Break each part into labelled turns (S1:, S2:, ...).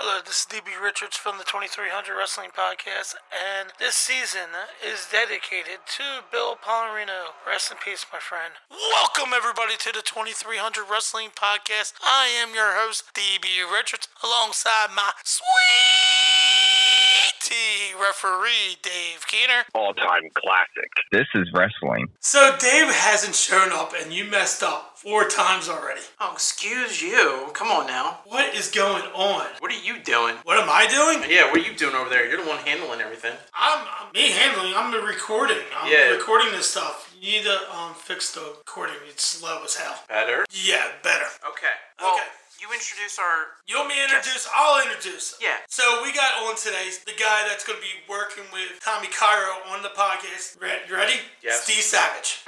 S1: Hello, this is DB Richards from the 2300 Wrestling Podcast, and this season is dedicated to Bill Pollarino. Rest in peace, my friend. Welcome, everybody, to the 2300 Wrestling Podcast. I am your host, DB Richards, alongside my sweet referee, Dave Keener.
S2: All time classic.
S3: This is wrestling.
S1: So, Dave hasn't shown up, and you messed up four times already.
S4: Oh, excuse you. Come on now.
S1: What is going on?
S4: What are you doing?
S1: What am I doing?
S4: Yeah, what are you doing over there? You're the one handling everything.
S1: I'm, I'm me handling. I'm the recording. I'm
S4: Yeah.
S1: recording this stuff. You need to um fix the recording. It's slow as hell.
S4: Better?
S1: Yeah, better.
S4: Okay. Well,
S1: Okay.
S4: You introduce our.
S1: You want me to introduce? I'll introduce.
S4: Yeah.
S1: So we got on today the guy that's going to be working with Tommy Cairo on the podcast. You ready?
S4: Yes.
S1: Steve Savage.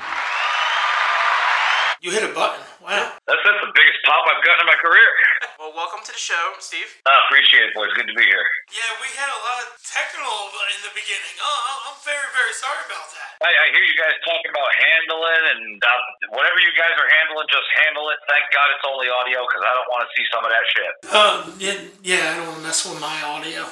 S1: You hit a button. Wow.
S2: That's, that's the biggest pop I've gotten in my career.
S4: Well, welcome to the show, Steve.
S2: I appreciate it, boys. Good to be here.
S1: Yeah, we had a lot of technical in the beginning. Oh, I'm very, very sorry about that.
S2: I, I hear you guys talking about handling and uh, whatever you guys are handling, just handle it. Thank God it's only audio because I don't want to see some of that shit.
S1: Um, yeah, yeah, I don't want to mess with my audio.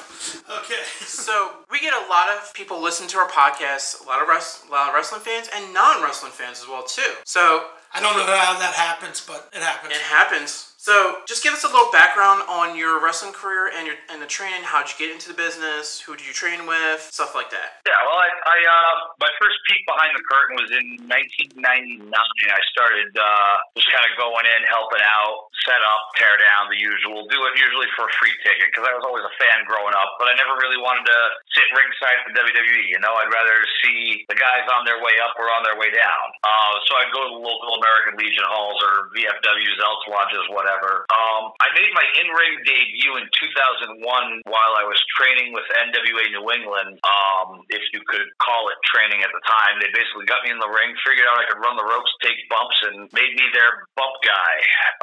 S1: Okay.
S4: So we get a lot of people listen to our podcast, a lot of res- a lot of wrestling fans and non-wrestling fans as well too. So
S1: I don't know how that happens, but it happens.
S4: it happens. So just give us a little background on your wrestling career and your and the training. How'd you get into the business? Who did you train with? Stuff like that.
S2: Yeah, well, I, I uh, my first peek behind the curtain was in 1999. I started uh, just kind of going in, helping out, set up, tear down, the usual. Do it usually for a free ticket because I was always a fan growing up, but I never really wanted to sit ringside for WWE. You know, I'd rather see the guys on their way up or on their way down. Uh, so I'd go to local American Legion halls or VFWs, Elks Lodges, whatever. Um, I made my in-ring debut in 2001 while I was training with NWA New England. Um, if you could call it training at the time, they basically got me in the ring, figured out I could run the ropes, take bumps, and made me their bump guy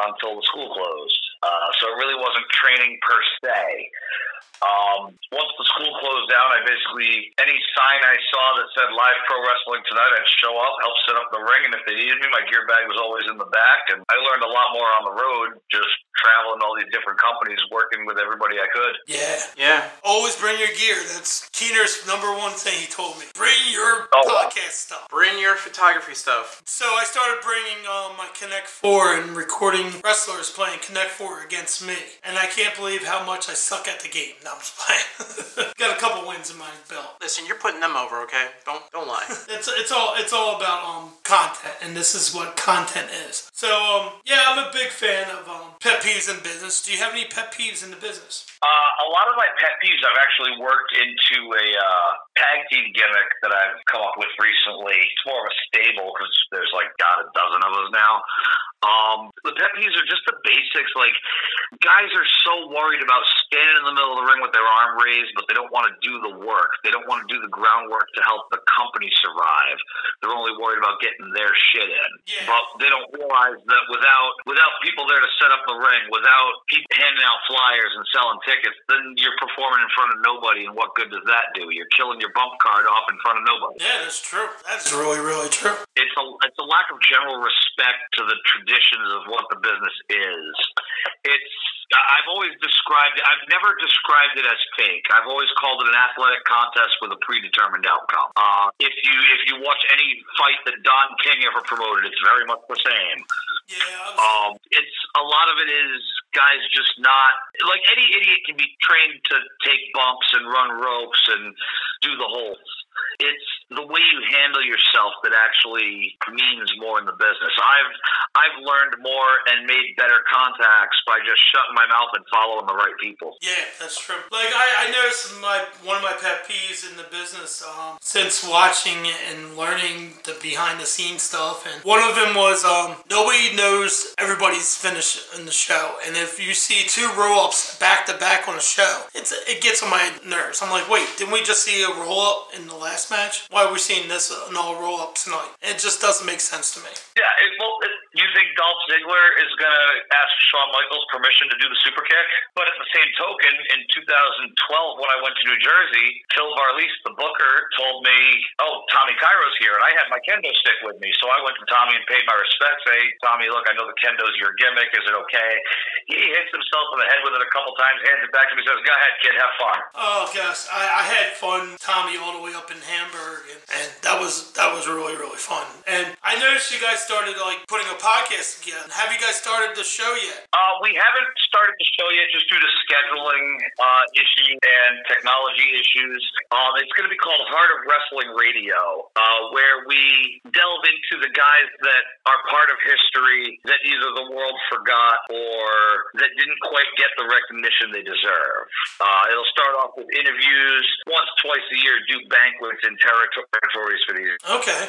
S2: until the school closed. Uh, so it really wasn't training per se. Um, once the school closed down, I basically any sign I saw that said live pro wrestling tonight, I'd show up, help set up the ring, and if they needed me, my gear bag was always in the back. And I learned a lot more on the road, just traveling all these different companies, working with everybody I could.
S1: Yeah.
S4: Yeah.
S1: Always bring your gear. That's Keener's number one thing he told me. Bring your
S2: Oh, wow.
S1: podcast stuff.
S4: Bring your photography stuff.
S1: So I started bringing um, my Connect Four and recording wrestlers playing Connect Four against me, and I can't believe how much I suck at the game. No, I'm just playing. Got a couple wins in my belt.
S4: Listen, you're putting them over, okay? Don't don't lie.
S1: It's it's all it's all about um content, and this is what content is. So um yeah, I'm a big fan of um pet peeves in business. Do you have any pet peeves in the business?
S2: Uh, a lot of my pet peeves I've actually worked into a uh, tag team gimmick that I've come up with recently. It's more of a stable because there's like God a dozen of us now. Um, the pet peeves are just the basics. Like guys are so worried about standing in the middle of the ring with their arm raised, but they don't want to do the work. They don't want to do the groundwork to help the company survive. They're only worried about getting their shit in.
S1: Yeah.
S2: But they don't realize that without without people there to set up the ring, without people handing out flyers and selling tickets, then you're performing in front of nobody. And what good does that do? You're killing your bump card off in front of nobody.
S1: Yeah, that's true. That's really really true.
S2: It's a it's a lack of general respect to the traditions of what the business is. It's I've always described it. I've never described it as fake. I've always called it an athletic contest with a predetermined outcome. Uh, if you if you watch any fight that Don King ever promoted, it's very much the same.
S1: Yeah.
S2: Um, it's a lot of it is guys just not like any idiot can be trained to take bumps and run ropes and do the holds. It's the way you handle yourself that actually means more in the business. I've I've learned more and made better contacts by just shutting my mouth and following the right people.
S1: Yeah, that's true. Like I, I noticed my one of my pet peeves in the business um, since watching and learning the behind the scenes stuff, and one of them was um, nobody knows everybody's finish in the show, and if you see two roll ups back to back on a show, it's it gets on my nerves. I'm like, wait, didn't we just see a roll up in the last match? Why are we seeing this uh, an all roll up tonight? It just doesn't make sense to me.
S2: Yeah, it, well, it, you think Dolph Ziggler is going to ask Shawn Michaels permission to do the super kick? But at the same token, in 2012, when I went to New Jersey, Phil Barlise, the booker, told me, "Oh, Tommy Cairo's here," and I had my kendo stick with me, so I went to Tommy and paid my respects. Hey, Tommy, look, I know the kendo's your gimmick. Is it okay? He hits himself in the head with it a couple times, hands it back to me, says, "Go ahead, kid, have fun."
S1: Oh gosh, I, I had fun, Tommy, all the way up in Hamburg, and, and that was that was really really fun. And I noticed you guys started like putting a podcast again. Have you guys started the show yet?
S2: Uh, we haven't started the show yet, just due to scheduling uh, issues and technology issues. Um, it's going to be called Heart of Wrestling Radio, uh, where we delve into the guys that are part of history that either the world forgot or that didn't quite get the recognition they deserve. Uh, it'll start off with interviews once, twice a year, do banquets in territories for these.
S1: Okay.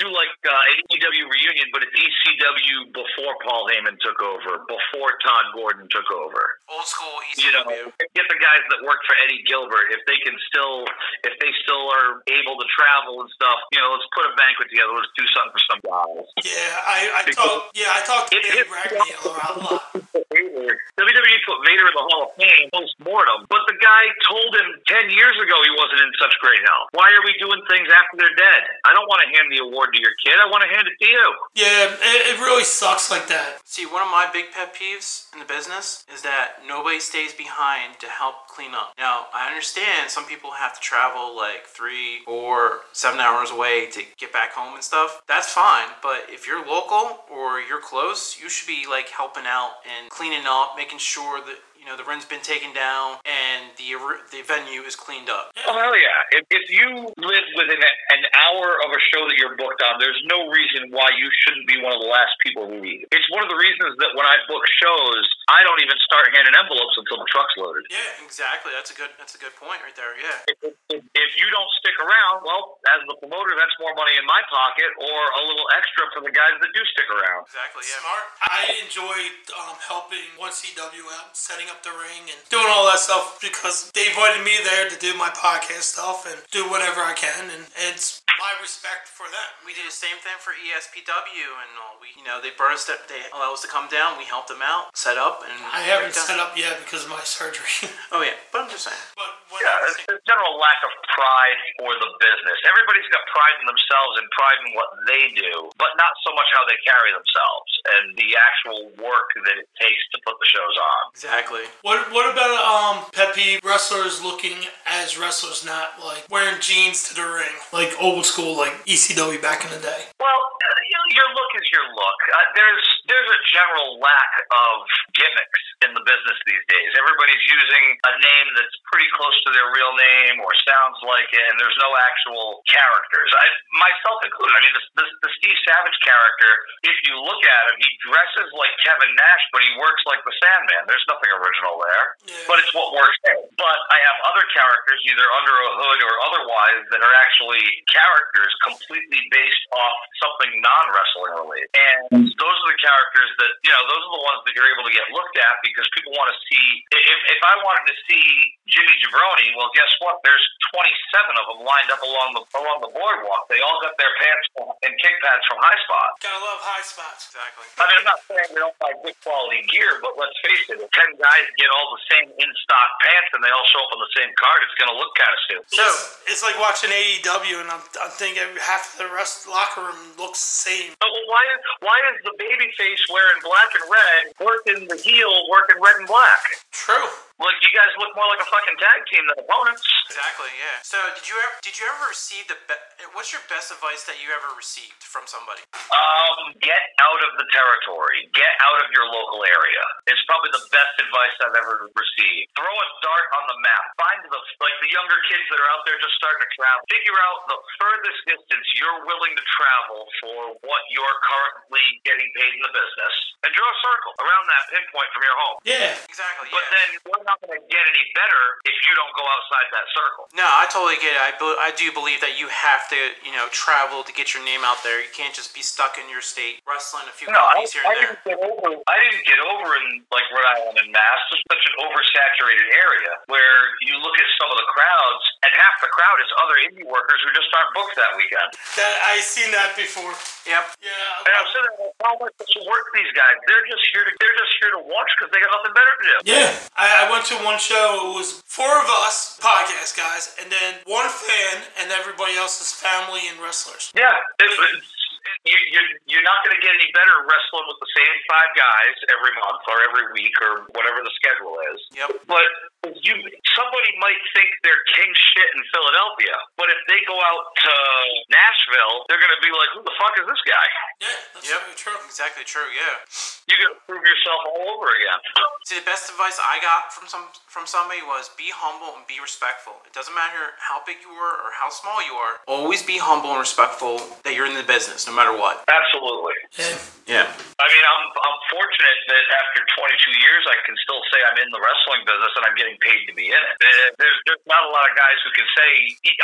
S2: Do like uh, an EW reunion, but it's ECW before Paul Heyman took over, before Todd Gordon took over.
S4: Old school ECW.
S2: You know, get the guys that work for Eddie Gilbert if they can still, if they still are able to travel and stuff. You know, let's put a banquet together. Let's do something for some guys.
S1: Yeah, I, I talked. Yeah, I talked to
S2: It-
S1: Dave Ragney a lot.
S2: WWE put Vader in the Hall of Fame post mortem, but the guy told him ten years ago he wasn't in such great health. Why are we doing things after they're dead? I don't want to hand the award to your kid. I want to hand it to you.
S1: Yeah, it, it really sucks like that.
S4: See, one of my big pet peeves in the business is that nobody stays behind to help clean up. Now, I understand some people have to travel like three or seven hours away to get back home and stuff. That's fine, but if you're local or you're close, you should be like helping out and cleaning up, making sure that you know the rent's been taken down and the the venue is cleaned up.
S2: Oh hell yeah! If, if you live within an hour of a show that you're booked on, there's no reason why you shouldn't be one of the last people to leave. It's one of the reasons that when I book shows, I don't even start handing envelopes until the truck's loaded.
S4: Yeah, exactly. That's a good that's a good point right there. Yeah.
S2: If, if, if you don't stick around, well, as the promoter, that's more money in my pocket, or a little extra for the guys that do stick around.
S4: Exactly. Yeah.
S1: Smart. I enjoy um, helping 1CW out, setting up the ring, and doing all that stuff because they invited me there to do my podcast stuff and do whatever I can, and it's my respect for them.
S4: We did the same thing for ESPW, and all. we, you know, they brought us, to, they allowed us to come down. We helped them out, set up, and
S1: I haven't
S4: break
S1: set up yet because of my surgery.
S4: Oh yeah, but I'm just saying.
S1: but when
S2: Yeah,
S1: I was
S2: it's a general lack of pride for the business. Everybody's got pride in themselves and pride in what they do, but not so much how they carry themselves and the actual work that it takes to put the shows on.
S4: Exactly.
S1: What what about um wrestlers looking as wrestlers, not like wearing jeans to the ring, like old school, like ECW back in the day?
S2: Well, uh, your look is your look. Uh, there's there's a general lack of gimmicks in the business these days. Everybody's using a name that's pretty close to their real name or sounds like it, and there's no actual characters. I myself included. I mean, the, the, the Steve Savage character. If you look at him, he dresses like Kevin Nash, but he works like the Sandman. There's nothing original there
S1: Yeah.
S2: but it's what works. But I have other characters, either under a hood or otherwise, that are actually characters completely based off something non wrestling related. And hmm. those are the characters that, you know, those are the ones that you're able to get looked at because people want to see. If, if I wanted to see Jimmy Jabroni, well, guess what? There's 27 of them lined up along the along the boardwalk. They all got their pants and kick pads from High Spot.
S1: Gotta love high spots.
S4: Exactly.
S2: I mean, I'm not saying they don't buy good quality gear, but let's face it, if 10 guys get all the same in stock pants and they all show up on the same card, it's going to look kind of stupid.
S4: So
S1: It's, it's like watching AEW, and I'm, I'm thinking half the rest locker room looks the same.
S2: But well, why, is, why is the baby face wearing black and red working the heel working red and black?
S1: True.
S2: Look, you guys look more like a fucking tag team than opponents.
S4: exactly. Yeah. So did you ever did you ever receive the be- what's your best advice that you ever received from somebody?
S2: Um, get out of the territory. Get out of your local area. It's probably the best advice I've ever received. Throw a dart on the map. Find the like the younger kids that are out there just starting to travel. Figure out the furthest distance you're willing to travel for what you're currently getting paid in the business, and draw a circle around that pinpoint from your home.
S1: Yeah.
S4: Exactly.
S2: But
S4: Yeah.
S2: then not going to get any better if you don't go outside that circle.
S4: No, I totally get it. I, be- I do believe that you have to, you know, travel to get your name out there. You can't just be stuck in your state wrestling a few
S2: No, I,
S4: companies here
S2: I
S4: and there.
S2: didn't get over. I didn't get over in like Rhode Island and Mass. It's such an oversaturated area where you look at some of the crowds, and and half the crowd is other indie workers who just aren't booked that weekend.
S1: That I seen that before.
S4: Yep.
S1: Yeah.
S2: And I'm sitting there, how much to work these guys? They're just here to they're just here to watch because they got nothing better to do.
S1: Yeah, I, I went to one show. It was four of us podcast guys, and then one fan, and everybody else is family and wrestlers.
S2: Yeah, it, you, you're, you're not going to get any better wrestling with the same five guys every month or every week or whatever the schedule is.
S4: Yep.
S2: But you, somebody might think they're king shit in Philadelphia, but if they go out to Nashville, they're going to be like, "Who the fuck is this guy?"
S1: Yeah, that's
S4: Yep.
S1: very true.
S4: Exactly true. Yeah.
S2: You got to prove yourself all over again.
S4: See, the best advice I got from some from somebody was be humble and be respectful. It doesn't matter how big you are or how small you are. Always be humble and respectful that you're in the business, no matter what.
S2: Absolutely.
S1: Yeah.
S4: Yeah.
S2: I mean, I'm I'm fortunate that after 22 years, I can still say I'm in the wrestling business and I'm getting paid to be in it. There's there's not a lot of guys who can say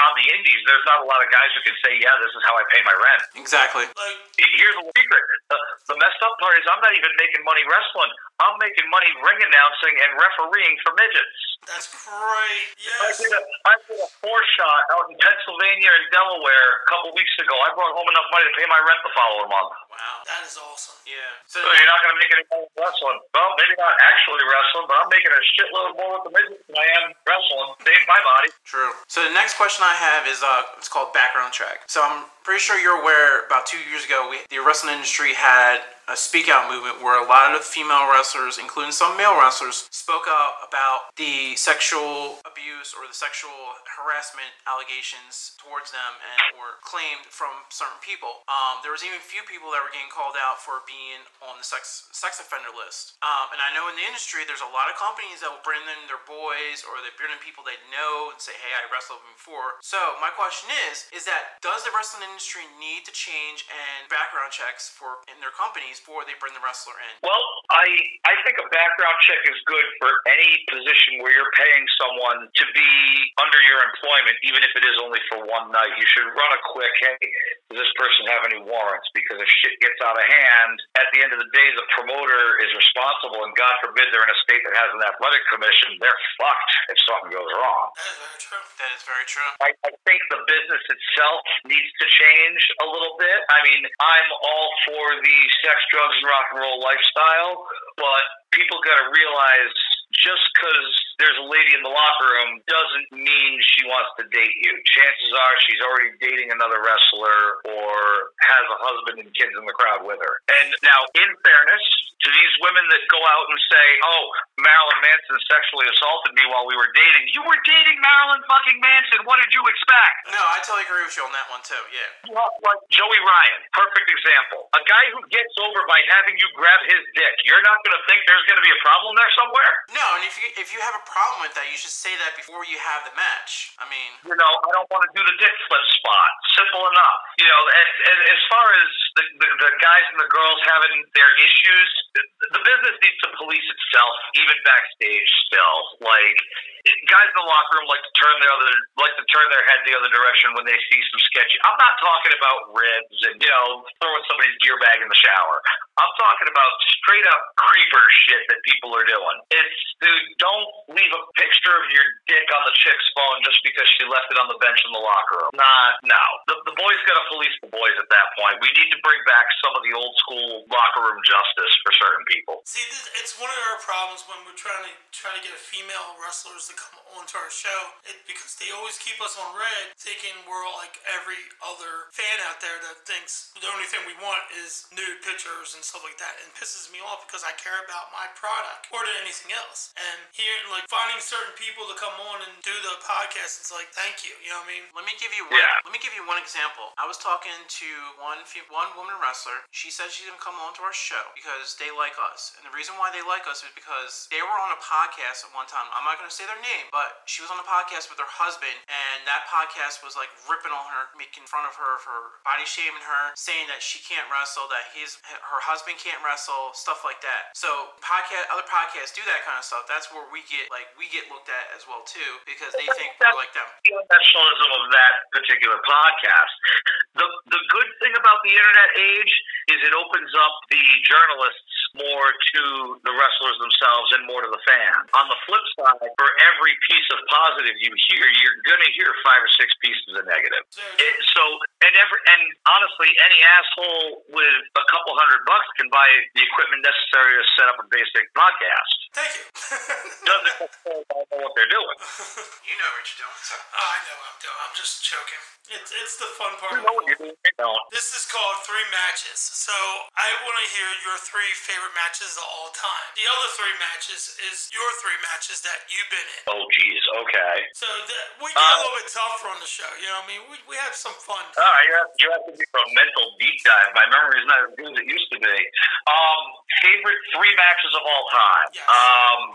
S2: on the indies. There's not a lot of guys who can say, yeah, this is how I pay my rent.
S4: Exactly.
S1: Like,
S2: Here's the secret: the, the messed up part is I'm not even making money wrestling. I'm making money ring announcing and refereeing for midgets.
S1: that's great.
S2: I
S1: Yes.
S2: did a I did a four shot out in Pennsylvania and Delaware a couple weeks ago. I brought home enough money to pay my rent the following month.
S4: Wow.
S1: That is awesome.
S4: Yeah. So
S2: So you're not going to make any money wrestling. Well, maybe not actually wrestling, but I'm making a shitload more with the midgets than I am wrestling. Save my body.
S4: True. So the next question I have is uh, it's called background check. So I'm pretty sure you're aware. About two years ago, we, the wrestling industry had a speak out movement where a lot of female wrestlers, including some male wrestlers, spoke out about the sexual abuse or the sexual harassment allegations towards them and were claimed from certain people. Um, there was even a few people that were getting called out for being on the sex sex offender list. Um, and I know in the industry, there's a lot of companies that will bring in their boys or they bring in people they know and say, "Hey, I wrestled before." So my question is, is that does the wrestling industry need to change and background checks for in their companies before they bring the wrestler in?
S2: Well, I I think a background check is good for any position where you're paying someone to be under your employment, even if it is only for one night. You should run a quick, hey, does this person have any warrants? Because if shit gets out of hand, at the end of the day, the promoter is responsible, and God forbid they're in a state that has an athletic commission, they're fucked if something goes wrong.
S1: That is very true.
S4: That is very true.
S2: I, I think the business itself needs to change a little bit. I mean, I'm all for the sex, drugs, and rock and roll lifestyle, but people got to realize just because there's a lady in the locker room doesn't mean she wants to date you. Chances are she's already dating another wrestler or has a husband and kids in the crowd with her. And now, in fairness to these women that go out and say, "Oh, Marilyn Manson sexually assaulted me while we were dating," you were dating Marilyn fucking Manson. What did you expect?
S4: No, I totally agree with you on that one too. Yeah.
S2: Well, like Joey Ryan, perfect example. A guy who gets over by having you grab his dick. You're not going to think there's going to be a problem there somewhere.
S4: No, and if you if you have a problem with that, you should say that before you have the match. I mean,
S2: You know, I don't want to do the dick flip spot. Simple enough. You know, as, as, as far as the, the, the guys and the girls having their issues, the business needs to police itself, even backstage. Still, like guys in the locker room like to turn their other like to turn their head the other direction when they see some sketchy. I'm not talking about ribs and you know throwing somebody's gear bag in the shower. I'm talking about straight up creeper shit that people are doing. It's dude, don't leave a picture of your dick on the chick's phone just because she left it on the bench in the locker room. Not no. The, the boys got to police the boys at that point. We need to bring back some of the old school locker room justice for certain people.
S1: See, this, it's one of our problems when we're trying to try to get female wrestlers to come onto our show. It, because they always keep us on red, thinking we're like every other fan out there that thinks the only thing we want is nude pictures and stuff like that. And pisses me off because I care about my product more than anything else. And here, like finding certain people to come on and do the podcast, it's like thank you. You know what I mean?
S4: Let me give you one.
S2: Yeah.
S4: Let me give you one example. I was talking to one one woman wrestler. She said she's gonna come on to our show because they like us, and the reason why they like us is because they were on a podcast at one time. I'm not gonna say their name, but she was on a podcast with her husband, and that podcast was like ripping on her, making fun of her for body shaming her, saying that she can't wrestle, that his her husband can't wrestle, stuff like that. So podcast, other podcasts do that kind of stuff. That's where we get like we get looked at as well too because they think we're like them.
S2: the professionalism of that particular podcast. The the good thing about the internet age is it opens up the journalists more to the wrestlers themselves and more to the fan. On the flip side, for every piece of positive you hear, you're gonna hear five or six pieces of negative. It, so and every and honestly, any asshole with a couple hundred bucks can buy the equipment necessary to set up a basic podcast.
S1: Thank you.
S2: Doesn't necessarily know what they're doing.
S4: You know what you're doing. So.
S1: Oh, I know what I'm doing. I'm just joking. It's it's the fun part.
S2: You know what you're doing. They don't.
S1: This is called three matches. So I want to hear your three favorite matches of all time. The other three matches is your three matches that you've been in.
S2: Oh, geez. Okay.
S1: So the, we get a
S2: Uh,
S1: little bit tougher on the show. You know what I mean? We, we have some fun.
S2: All right, you have, you have to do a mental deep dive. My memory's not as good as it used to be. Um, favorite three matches of all time.
S1: Yes.
S2: Um,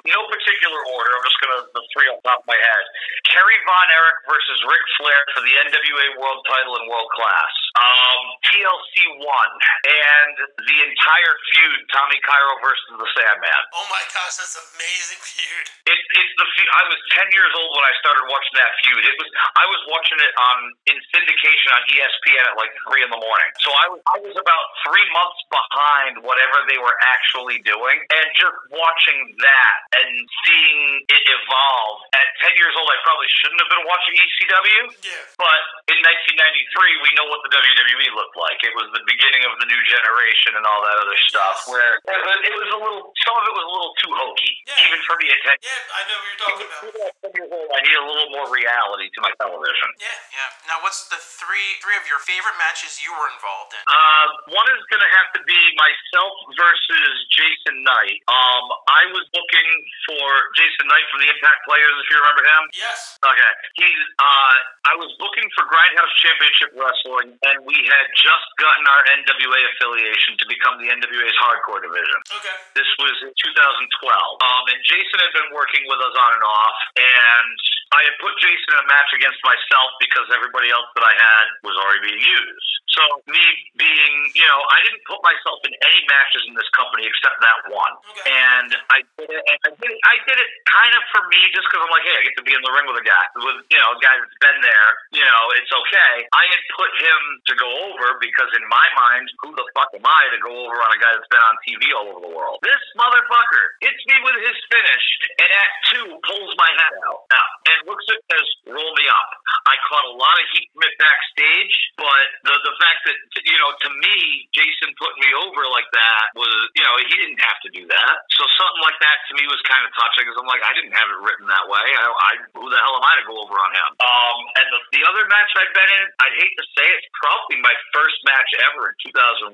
S2: no particular order. I'm just gonna the three on top of my head. Kerry Von Erich versus Ric Flair for the NWA World Title in World Class. Um, TLC one and the entire feud, Tommy Cairo versus the Sandman.
S1: Oh my gosh, that's amazing feud.
S2: It, it's the feud. I was ten years old when I started watching that feud. It was I was watching it on in syndication on ESPN at like three in the morning. So I was I was about three months behind whatever they were actually doing, and just watching that and seeing it evolve. At ten years old, I probably shouldn't have been watching ECW.
S1: Yeah.
S2: But in 1993, we know what the WWE looked like. It was the beginning of the new generation and all that other stuff. Where it was, it was a little, some of it was a little too hokey,
S1: Yeah.
S2: even for me at 10
S1: Yeah, I know what you're talking about.
S2: I need a little more reality to my television.
S1: Yeah.
S4: Yeah. Now, what's the three three of your favorite matches you were involved in?
S2: Uh, one is going to have to be myself versus Jason Knight. Um, I was looking for Jason Knight from the Impact Players, if you remember him.
S1: Yes.
S2: Okay. He's uh I was booking for Grindhouse Championship Wrestling and we had just gotten our NWA affiliation to become the NWA's hardcore division.
S1: Okay.
S2: This was in 2012. Um and Jason had been working with us on and off and I had put Jason in a match against myself because everybody else that I had was already being used. So me being, you know, I didn't put myself in any matches in this company except that one.
S1: Okay.
S2: And I I did it, kind of for me just because I'm like, hey, I get to be in the ring with a guy, with, you know, a guy that's been there, you know, it's okay. I had put him to go over because in my mind, who the fuck am I to go over on a guy that's been on TV all over the world? This motherfucker hits me with his finish, and at two pulls my hat out, and looks at as roll me up. I caught a lot of heat from it backstage, but the the fact that you know, to me, Jason putting me over like that was, you know, he didn't have to do that. So something like that to me was kind of touching because I'm like, I didn't have it written that way. I, I who the hell am I to go over on him? Um, and the, the other match I've been in, I'd hate to say it's probably my first match ever in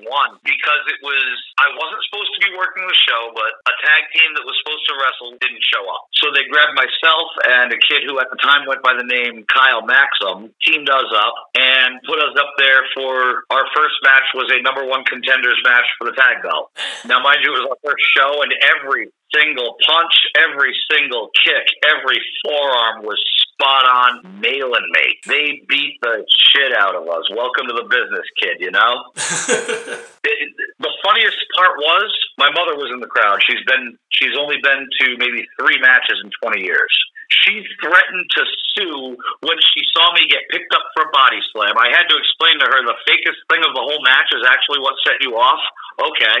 S2: 2001 because it was I wasn't supposed to be working the show, but a tag team that was supposed to wrestle didn't show up. So they grabbed myself and a kid who at the time went by the name Kyle Maxim, teamed us up and put us up there for our first match was a number one contenders match for the tag belt. Now, mind you, it was our first show, and every single punch, every single kick, every forearm was spot on, nailing me. They beat the shit out of us. Welcome to the business, kid. You know. It- the funniest part was my mother was in the crowd. She's been she's only been to maybe three matches in twenty years. She threatened to sue when she saw me get picked up for a body slam. I had to explain to her the fakest thing of the whole match is actually what set you off. Okay.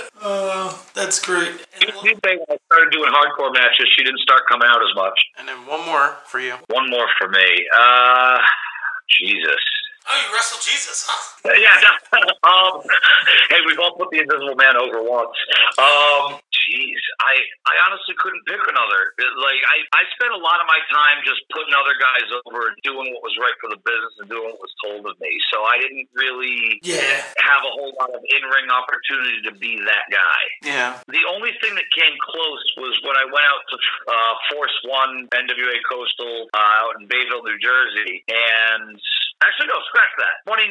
S1: Uh, that's great.
S2: You
S1: And,
S2: you think I started doing hardcore matches, she didn't start coming out as much.
S4: And then one more for you.
S2: One more for me. Uh, Jesus.
S1: Oh, you wrestled Jesus, huh?
S2: Yeah. No, um, hey, we've all put the Invisible Man over once. Um, jeez, I I honestly couldn't pick another. It- Like I I spent a lot of my time just putting other guys over and doing what was right for the business and doing what was told of me. So I didn't really
S1: Yeah.
S2: have a whole lot of in ring opportunity to be that guy.
S4: Yeah.
S2: The only thing that came close was when I went out to uh, Force One NWA Coastal uh, out in Bayville, New Jersey, and actually no, scratch that. 2019,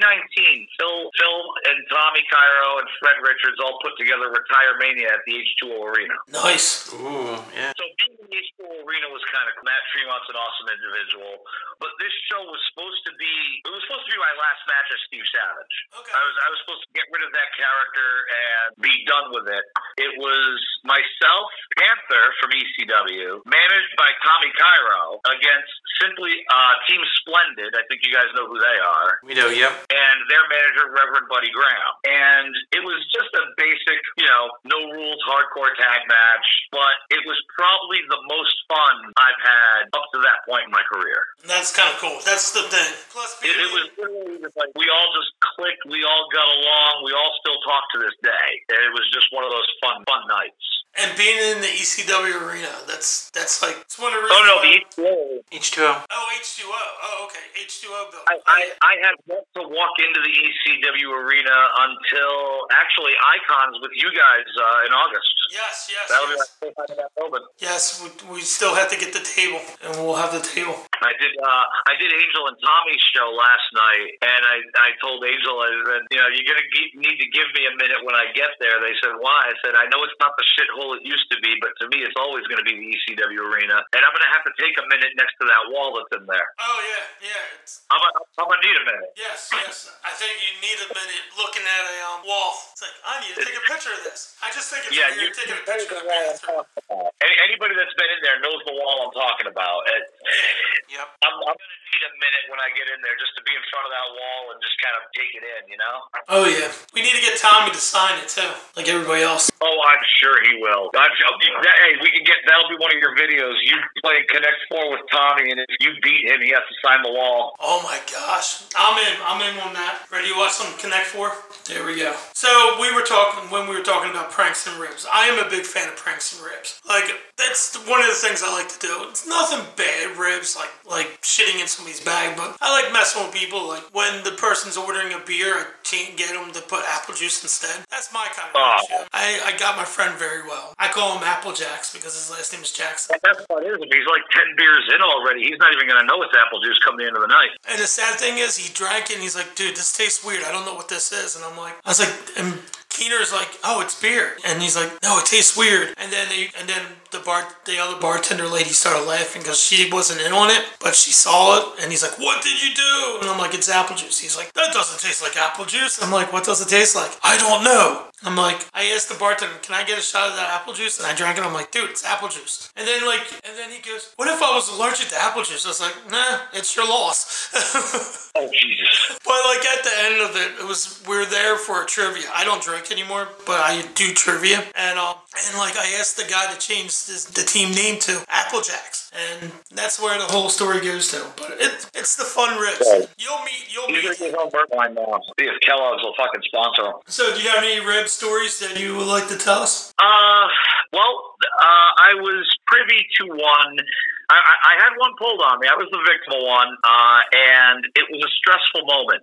S2: Phil, Phil, and Tommy Cairo and Fred Richards all put together Retire Mania at the H2O Arena.
S1: Nice.
S4: Ooh. Yeah.
S2: So being in the H2O Arena was kind of Matt Tremont's an awesome individual, but this show was supposed to be it was supposed to be my last match as Steve Savage.
S1: Okay.
S2: I was I was supposed to get rid of that character and be done with it. It was myself, Panther from ECW, managed by Tommy Cairo against simply uh, Team Splendid. I think you guys know who who they are.
S4: We know, yep.
S2: And their manager, Reverend Buddy Graham. And it was just a basic, you know, no rules hardcore tag match, but it was probably the most fun I've had up to that point in my career.
S1: That's kind of cool. That's the thing. Plus,
S2: It, it was literally just like we all just clicked, we all got along, we all still talk to this day. And it was just one of those fun, fun nights.
S1: And being in the ECW arena. That's that's like it's one of the
S2: Oh no,
S1: reasons
S2: the
S1: why-
S2: ECW.
S4: H2O.
S1: oh H2O. Oh okay, H2O building.
S2: I, I, I had yet to walk into the ECW arena until actually Icons with you guys uh, in August.
S1: yes, yes,
S2: That was
S1: yes.
S2: the first time I got open.
S1: Yes, we, we still have to get the table, and we'll have the table.
S2: I did uh, I did Angel and Tommy's show last night, and I, I told Angel I said, you know, you're gonna ge- need to give me a minute when I get there. They said why? I said I know it's not the shithole it used to be, but to me it's always gonna be the ECW arena, and I'm gonna have to take a minute next to that wall that's in there.
S1: Oh yeah, yeah. It's,
S2: I'm gonna, need a minute.
S1: yes, yes. I think you need a minute looking at a um, wall. It's like I need to take a picture of this. I just think it's
S2: Yeah,
S1: weird
S2: you,
S1: taking a picture of
S2: the
S1: the
S2: wall I'm
S1: bathroom.
S2: Any, anybody that's been in there knows the wall I'm talking about. It,
S4: Yep.
S2: I'm, I'm gonna need a minute when I get in there just to be in front of that wall and just kind of take it in, you know.
S1: Oh yeah, we need to get Tommy to sign it too, like everybody else.
S2: Oh, I'm sure he will. I'm, that, hey, we can get that'll be one of your videos. You play Connect Four with Tommy, and if you beat him, he has to sign the wall.
S1: Oh my gosh, I'm in. I'm in on that. Ready to watch some Connect Four? There we go. So we were talking when we were talking about pranks and ribs. I am a big fan of pranks and ribs. Like that's one of the things I like to do. It's nothing bad ribs, like like shitting in somebody's bag, but I like messing with people. Like when the person's ordering a beer, I can't get them to put apple juice instead. That's my kind of
S2: Oh.
S1: shit. I I got my friend very well. I call him Apple Jacks because his last name is Jackson.
S2: That's what it is. He's like ten beers in already. He's not even gonna know it's apple juice coming into the night.
S1: And the sad thing is, he drank it and he's like, dude, this tastes weird. I don't know what this is. And I'm like, I was like, and Keener's like, oh, it's beer. And he's like, no, it tastes weird. And then they, and then the bar, the other bartender lady started laughing because she wasn't in on it, but she saw it. And he's like, what did you do? And I'm like, it's apple juice. He's like, that doesn't taste like apple juice. I'm like, what does it taste like? I don't know. I'm like, I asked the bartender, can I get a shot of that apple juice? And I drank it. I'm like, dude, it's apple juice. And then like, and then he goes, what if I was allergic to apple juice? I was like, nah, it's your loss.
S2: Oh Jesus!
S1: But like at the end of it, it was we're there for a trivia. I don't drink anymore, but I do trivia, and um, and like I asked the guy to change this, the team name to Applejacks, and that's where the whole story goes to. But it, it's the fun ribs.
S2: Right.
S1: You'll meet, you'll
S2: He's
S1: meet.
S2: his own wine now. See if Kellogg's will fucking sponsor him.
S1: So, do you have any rib stories that you would like to tell us?
S2: Uh, well, uh, I was privy to one. I, I I had one pulled on me. I was the victim of one, uh, and it was a stressful moment.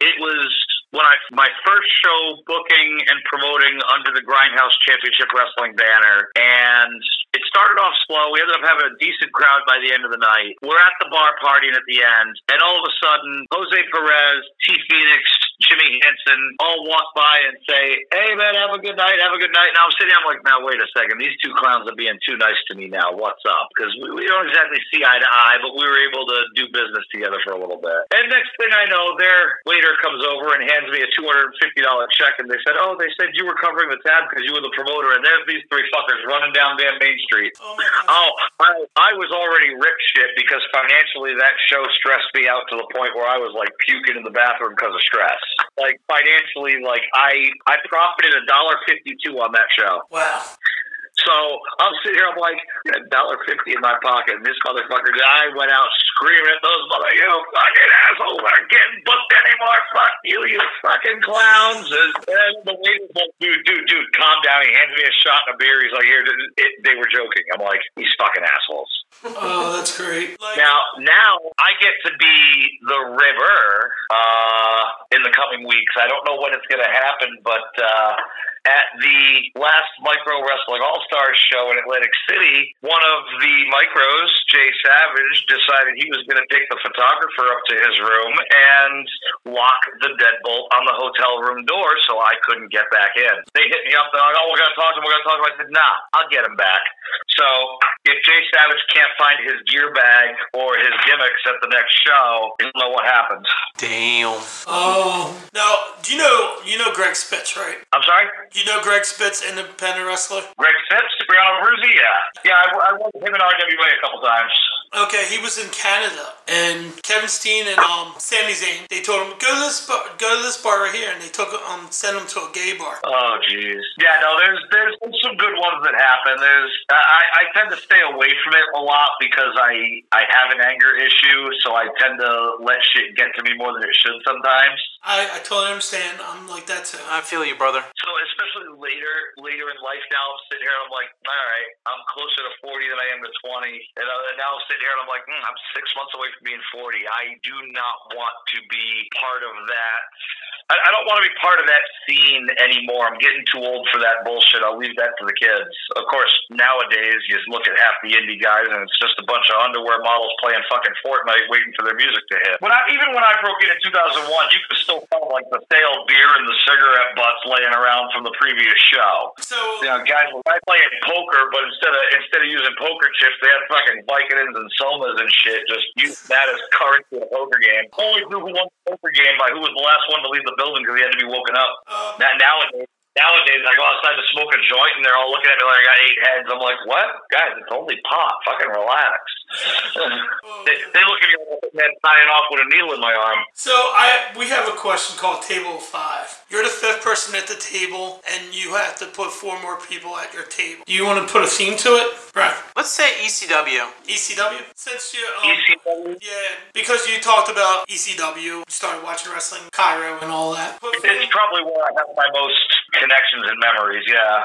S2: It was when I my first show booking and promoting under the Grindhouse Championship Wrestling banner, and it started off slow. We ended up having a decent crowd by the end of the night. We're at the bar partying at the end, and all of a sudden, Jose Perez, T Phoenix, Jimmy Hansen all walk by and say, "Hey man, have a good night. Have a good night." And I'm sitting, I'm like, "Now wait a second. These two clowns are being too nice to me now. What's up?" Because we, we don't exactly see eye to eye, but we were able to do business together for a little bit. And next thing I know, their waiter comes over and hands me a two hundred and fifty dollar check, and they said, "Oh, they said you were covering the tab because you were the promoter." And there's these three fuckers running down damn Main Street.
S1: Oh my god.
S2: Oh, I, I was already ripped shit because financially that show stressed me out to the point where I was like puking in the bathroom because of stress. Like financially, like I I profited a dollar fifty two on that show.
S1: Wow.
S2: So I'm sitting here, I'm like a dollar fifty in my pocket, and this motherfucker, I went out screaming at those mother, you fucking assholes aren't getting booked anymore. Fuck you, you fucking clowns. And the waiter's like, dude, dude, dude, calm down. He hands me a shot and a beer. He's like, here, it, they were joking. I'm like, these fucking assholes.
S1: Oh, that's great. Like,
S2: Now, now I get to be the ribber uh, in the coming weeks. I don't know when it's going to happen, but uh, at the last Micro Wrestling All Stars show in Atlantic City, one of the micros, Jay Savage, decided he was going to take the photographer up to his room and lock the deadbolt on the hotel room door so I couldn't get back in. They hit me up. They're like, "Oh, we're going to talk to him. We're going to talk to him." I said, "Nah, I'll get him back." So if Jay Savage can't find his gear bag or his gimmicks at the next show, you know what happens.
S4: Damn.
S1: oh, now do you know you know Greg Spitz, right?
S2: I'm sorry?
S1: You know Greg Spitz, independent wrestler.
S2: Greg Phipps, Brianna Bruzzi? Yeah. Yeah, I, I worked with him in RWA a couple times.
S1: Okay, he was in Canada, and Kevin Steen and um Sami Zayn. They told him go to this bar, go to this bar right here, and they took um sent him to a gay bar.
S2: Oh, jeez. Yeah, no, there's there's some good ones that happen. There's I, I tend to stay away from it a lot because I I have an anger issue, so I tend to let shit get to me more than it should sometimes.
S1: I, I totally understand. I'm like that too.
S4: I feel you, brother.
S2: So especially later later in life now, I'm sitting here and I'm like, all right, I'm closer to 40 than I am to 20, and, uh, and now I'm sitting here and I'm like, mm, I'm six months away from being 40. I do not want to be part of that. I, I don't want to be part of that scene anymore. I'm getting too old for that bullshit. I'll leave that to the kids. Of course, nowadays you look at half the indie guys and it's just a bunch of underwear models playing fucking Fortnite, waiting for their music to hit. When I even when I broke in in 2001, you could still find like the stale beer and the cigarette butts laying around from the previous show.
S1: So
S2: You know, guys were playing poker, but instead of instead of using poker chips, they had fucking Vicodins and Somas and shit. Just use that as currency in a poker game. Only who won the poker game by who was the last one to leave the building because he had to be woken up. Now, nowadays, nowadays, I go outside to smoke a joint and they're all looking at me like I got eight heads. I'm like, what, guys? It's only pot. Fucking relax. they, they look at me like a man tying off with a needle in my arm.
S1: so I we have a question called Table of Five. You're the fifth person at the table, and you have to put four more people at your table. Do you want to put a theme to it, right?
S4: Let's say E ECW.
S1: ECW. Since you um,
S2: ECW.
S1: yeah, because you talked about ECW, you started watching wrestling, Cairo, and all that. Put
S2: It's probably where I have my most connections and memories. Yeah.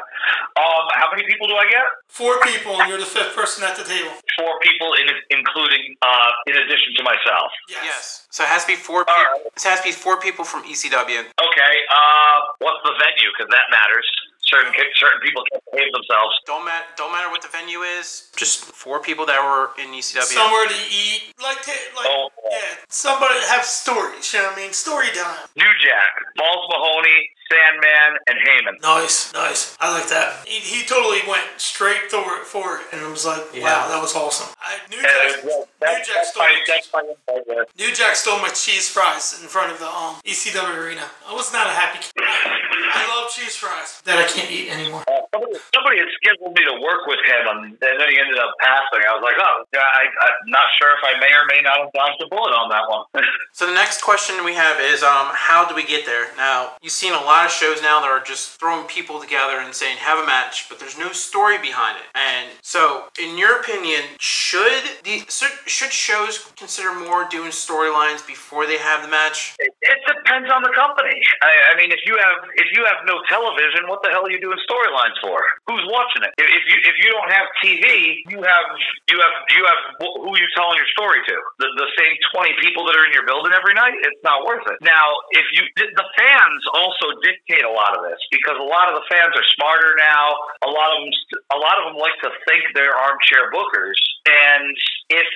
S2: Um, how many people do I get?
S1: four people, and you're the fifth person at the table.
S2: Four people, in, including uh, in addition to myself.
S1: Yes.
S4: Yes. So it has to be four. Pe-
S2: Alright.
S4: it has to be four people from ECW.
S2: Okay. Uh, what's the venue? Because that matters. Certain certain people can't behave themselves.
S4: Don't matter. Don't matter what the venue is. Just four people that were in E ECW.
S1: Somewhere to eat, like, ta- like,
S2: Oh.
S1: yeah, somebody have stories. You know what I mean? Story time.
S2: New Jack, Balls Mahoney, Sandman, and Heyman.
S1: Nice, nice. I like that. He, he totally went straight for it, for it, and I was like, wow,
S4: Yeah.
S1: that was awesome. I, New
S2: And
S1: Jack,
S2: well,
S1: New Jack stole
S2: my,
S1: my,
S2: that's my insight there.
S1: New Jack stole my cheese fries in front of the um, ECW arena. I was not a happy. kid. I, I love cheese fries that I can't eat anymore.
S2: Uh, somebody, somebody had scheduled me to work with him, and, and then he ended up passing. I was like, oh, I, I'm not sure if I may or may not have dodged a bullet on that one.
S4: So the next question we have is, um, how do we get there? Now you've seen a lot of shows now that are just throwing people together and saying have a match, but there's no story behind it. And so, in your opinion, should the should shows consider more doing storylines before they have the match?
S2: It, it depends on the company. I, I mean, if you have if you have no television, what the hell are you doing storylines for? Who's watching it? If if you if you don't have TV, you have you have you have who are you telling your story to? The, the same twenty people that are in your building every night. It's not worth it. Now, if you the fans also dictate a lot of this because a lot of the fans are smarter now. A lot of them a lot of them like to think they're armchair bookers, and if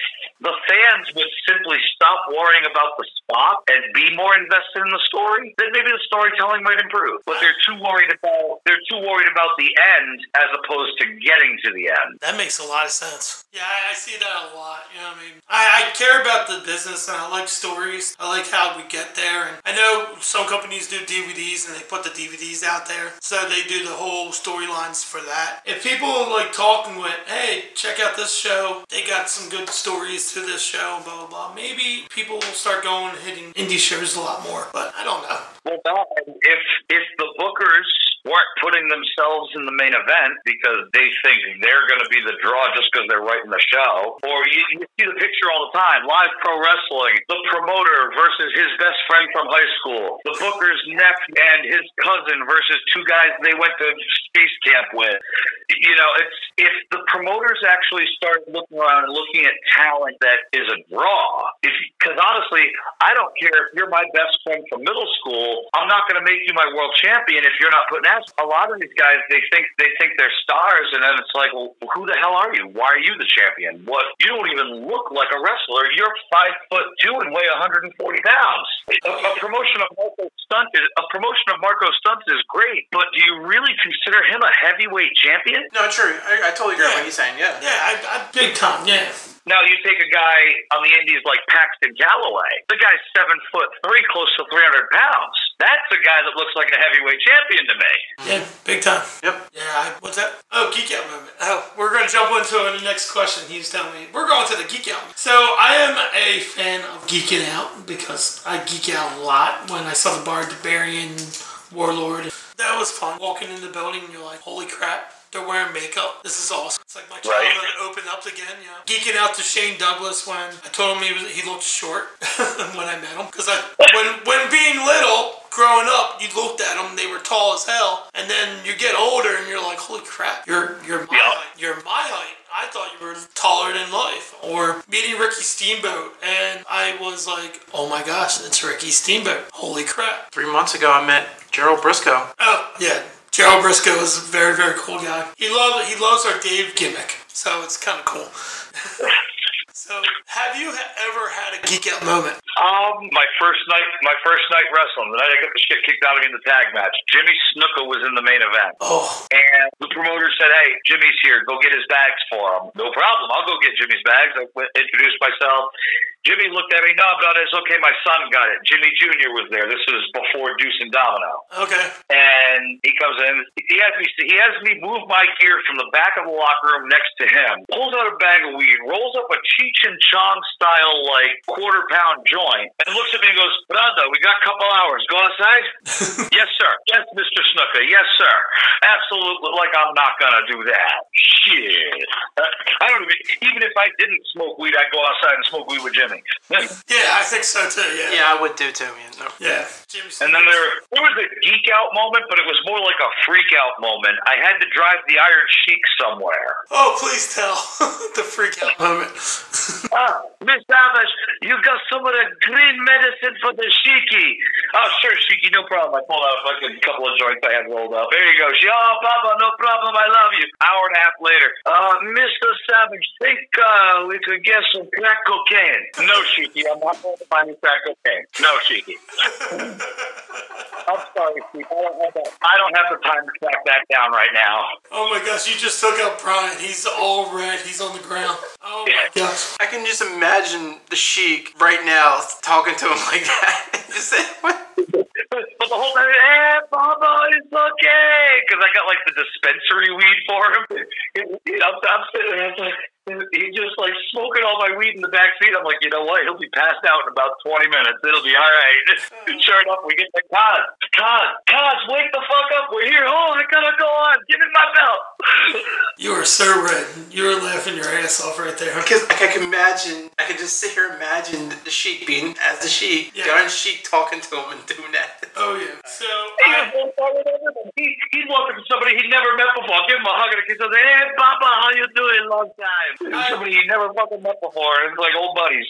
S2: the fans would simply stop worrying about the spot and be more invested in the story, then maybe the storytelling might improve. But they're too worried about they're too worried about the end as opposed to getting to the end.
S1: That makes a lot of sense. Yeah, I, I see that a lot. You know I mean? I, I care about the business and I like stories. I like how we get there. And I know some companies do DVDs and they put the DVDs out there. So they do the whole storylines for that. If people like talking with, hey, check out this show, they got some good stories to this show, blah, blah, blah. Maybe people will start going hitting indie shows a lot more. But I don't know.
S2: Well, if if the bookers weren't putting themselves in the main event because they think they're going to be the draw just because they're writing the show, or you, you see the picture all the time: live pro wrestling, the promoter versus his best friend from high school, the booker's nephew and his cousin versus two guys they went to space camp with. You know, it's if the promoters actually start looking around and looking at talent that is a draw. Because honestly, I don't care if you're my best friend from middle school. I'm not going to make you my world champion if you're not putting ass. A lot of these guys, they think they think they're stars, and then it's like, well, who the hell are you? Why are you the champion? What? You don't even look like a wrestler. You're five foot two and weigh 140 pounds. A, a promotion of Marko Stunt is a promotion of Marko Stunt is great, but do you really consider him a heavyweight champion?
S4: No, true. I, I totally agree
S1: Yeah.
S4: with what you're saying. Yeah.
S1: Yeah, I, I big time. Yeah.
S2: Now you take a guy on the Indies like Paxton Galloway. The guy's seven foot three, close to 300 pounds. That's a guy that looks like a heavyweight champion to me.
S1: Yeah, big time.
S4: Yep.
S1: Yeah, I, what's that? Oh, geek out moment. Oh, we're gonna jump into the next question. He's telling me we're going to the geek out. So I am a fan of geeking out because I geek out a lot. When I saw the Barbarian Warlord, that was fun. Walking in the building, and you're like, holy crap. They're wearing makeup. This is awesome. It's like my
S2: Right.
S1: childhood opened up again. Yeah, geeking out to Shane Douglas when I told him he was he looked short when I met him because I when when being little growing up you looked at them they were tall as hell and then you get older and you're like holy crap you're you're my
S2: Yeah.
S1: height you're my height I thought you were taller than life or meeting Ricky Steamboat and I was like oh my gosh it's Ricky Steamboat holy crap
S4: Three months ago, I met Gerald Briscoe.
S1: Oh yeah, Gerald Briscoe is a very very cool guy. He loves he loves our Dave gimmick, so it's kind of cool. so, have you ever had a geek out moment?
S2: Um, my first night, my first night wrestling, the night I got the shit kicked out of me in the tag match. Jimmy Snuka was in the main event,
S1: Oh,
S2: and the promoter said, "Hey, Jimmy's here. Go get his bags for him." No problem. I'll go get Jimmy's bags. I went, introduced myself. Jimmy looked at me. No, no, it's okay. My son got it. Jimmy Jr. was there. This was before Deuce and Domino.
S1: okay.
S2: and he comes in. He has me. He has me move my gear from the back of the locker room next to him. Pulls out a bag of weed, rolls up a Cheech and Chong style like quarter pound joint, and looks at me and goes, "Brother, we got a couple hours. Go outside." yes, sir. Yes, Mister Snuka. Yes, sir. Absolutely. Like I'm not gonna do that. Shit. I don't even. Even if I didn't smoke weed, I'd go outside and smoke weed with Jimmy.
S1: Yeah, I think so too. Yeah.
S4: Yeah, I would do too, man. No.
S1: Yeah. Jimmy
S2: And then there, there was a geek out moment, but it was more like a freak out moment. I had to drive the Iron Sheik somewhere.
S1: Oh, please tell the freak out moment.
S2: Ah, Miss Savage, you got some of the green medicine for the Sheiky. Oh, sure, Sheiky, no problem. I pulled out a fucking couple of joints I had rolled up. There you go. She, oh, Papa, no problem. I love you. Hour and a half later, uh, Mr. Savage, think uh, we could get some crack cocaine. No, Sheiky, I'm not going to find any crack cocaine. No, Sheiky. I'm sorry, Sheiky. I don't have that. I don't have the time to track that down right now.
S1: Oh my gosh, you just took out Brian. He's all red. He's on the ground. Oh my gosh.
S4: I can just imagine the Sheik right now talking to him like that. just say, what?
S2: But the whole time, eh, hey, Baba, it's okay. Because I got like the dispensary weed for him. I'm, I'm sitting there, it's like, he's just like smoking all my weed in the back seat. I'm like, you know what? He'll be passed out in about 20 minutes. It'll be all right. Oh. sure enough, we get the Kaz. Kaz, Kaz, wake the fuck up. We're here. Oh, I gotta go on. Give me my belt.
S1: You are so red. You were laughing your ass off right there.
S4: Because I can imagine, I can just sit here and imagine the Sheik being as the Sheik,
S1: Yeah.
S4: the Iron Sheik talking to him and doing that.
S1: Oh yeah. So
S2: He
S1: I,
S2: was walking over there. He, he's walking for somebody he'd never met before. Give him a hug and a kiss. I say, hey, Papa, how you doing? Long time. Somebody you never fucking met before. It's like old buddies.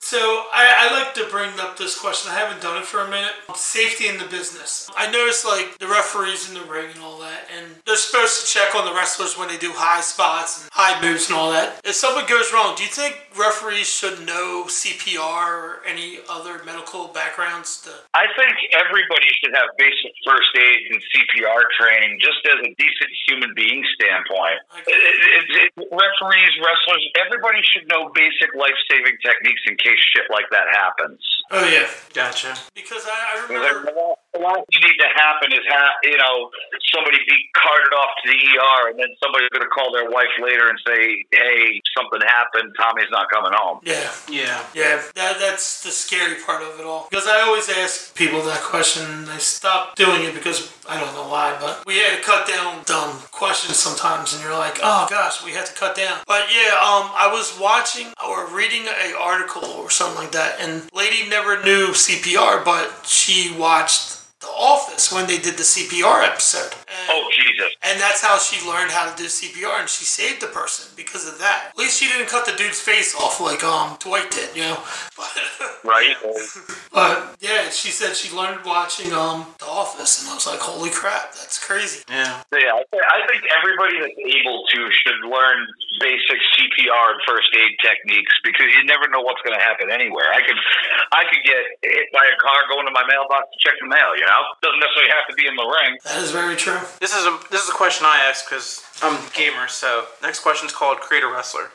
S1: So I, I like to bring up this question. I haven't done it for a minute. Safety in the business. I noticed like the referees in the ring and all that, and they're supposed to check on the wrestlers when they do high spots and high moves and all that. If something goes wrong, do you think referees should know CPR or any other medical backgrounds? To
S2: I think everybody should have basic first aid and CPR training just as a decent human being standpoint. It, it, it, referees, wrestlers, everybody should know basic life saving techniques in case shit like that happens.
S1: oh yeah,
S4: Gotcha.
S1: because I, I
S2: Last thing need to happen is have you know somebody be carted off to the ER, and then somebody's going to call their wife later and say, "Hey, something happened. Tommy's not coming home."
S1: Yeah,
S4: Yeah.
S1: Yeah, that, that's the scary part of it all. Because I always ask people that question, they stop doing it because I don't know why, but we had to cut down dumb questions sometimes, and you're like, oh gosh, we had to cut down. But yeah, um, I was watching or reading a article or something like that, and lady never knew CPR, but she watched The Office when they did the CPR episode. And-
S2: Oh Jesus!
S1: and that's how she learned how to do CPR, and she saved the person because of that. At least she didn't cut the dude's face off like um Dwight did, you know. But,
S2: Right?
S1: but yeah, she said she learned watching um The Office, and I was like, holy crap, that's crazy.
S4: Yeah.
S2: Yeah, I think- I think everybody that's able to should learn basic CPR and first aid techniques because you never know what's going to happen anywhere. I could, I could get hit by a car going to my mailbox to check the mail. You know, doesn't necessarily have to be in the ring.
S1: That is very true.
S4: This is a this is a question I ask because I'm a gamer. So next question is called Creator Wrestler.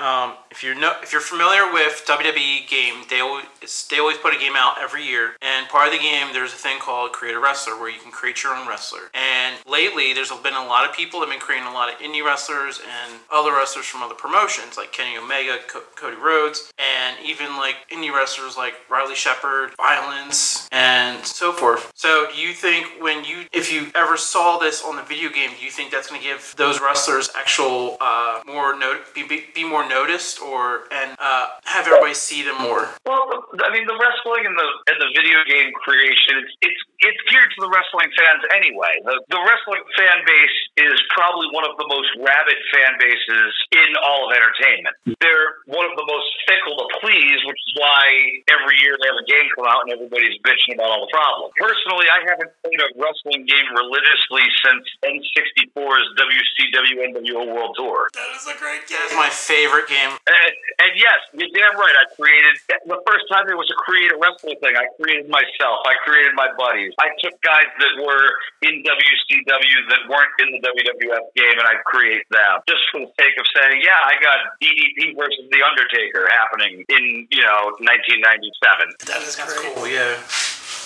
S4: Um, if you're no, if you're familiar with WWE game, they always they always put a game out every year, and part of the game there's a thing called Create a Wrestler where you can create your own wrestler. And lately, there's been a lot of people that have been creating a lot of indie wrestlers and other wrestlers from other promotions like Kenny Omega, Co- Cody Rhodes, and even like indie wrestlers like Riley Shepard, Violence, and so forth. So, do you think when you, if you ever saw this on the video game, do you think that's going to give those wrestlers actual uh, more note, be, be, be more noticed, or and uh, have everybody see them more?
S2: Well, I mean, the wrestling and the and the video game creation, it's it's it's geared to the wrestling fans anyway. The the wrestling fan base is probably one of the most rabid fan bases in all of entertainment. They're one of the most fickle to please, which is why every year they have a game come out and everybody's bitching about all the problems. Personally, I haven't played a wrestling game religiously since N64's WCW NWO World Tour.
S1: That is a great game.
S4: That's my favorite game.
S2: And, and yes, you're damn right. I created the first time there was a create a wrestling thing. I created myself. I created my buddies. I took guys that were in WCW that weren't in the WWF game, and I create them just for the sake of saying, yeah, I got DDP versus the Undertaker happening in you know 1997.
S1: That is
S4: That's cool. Yeah.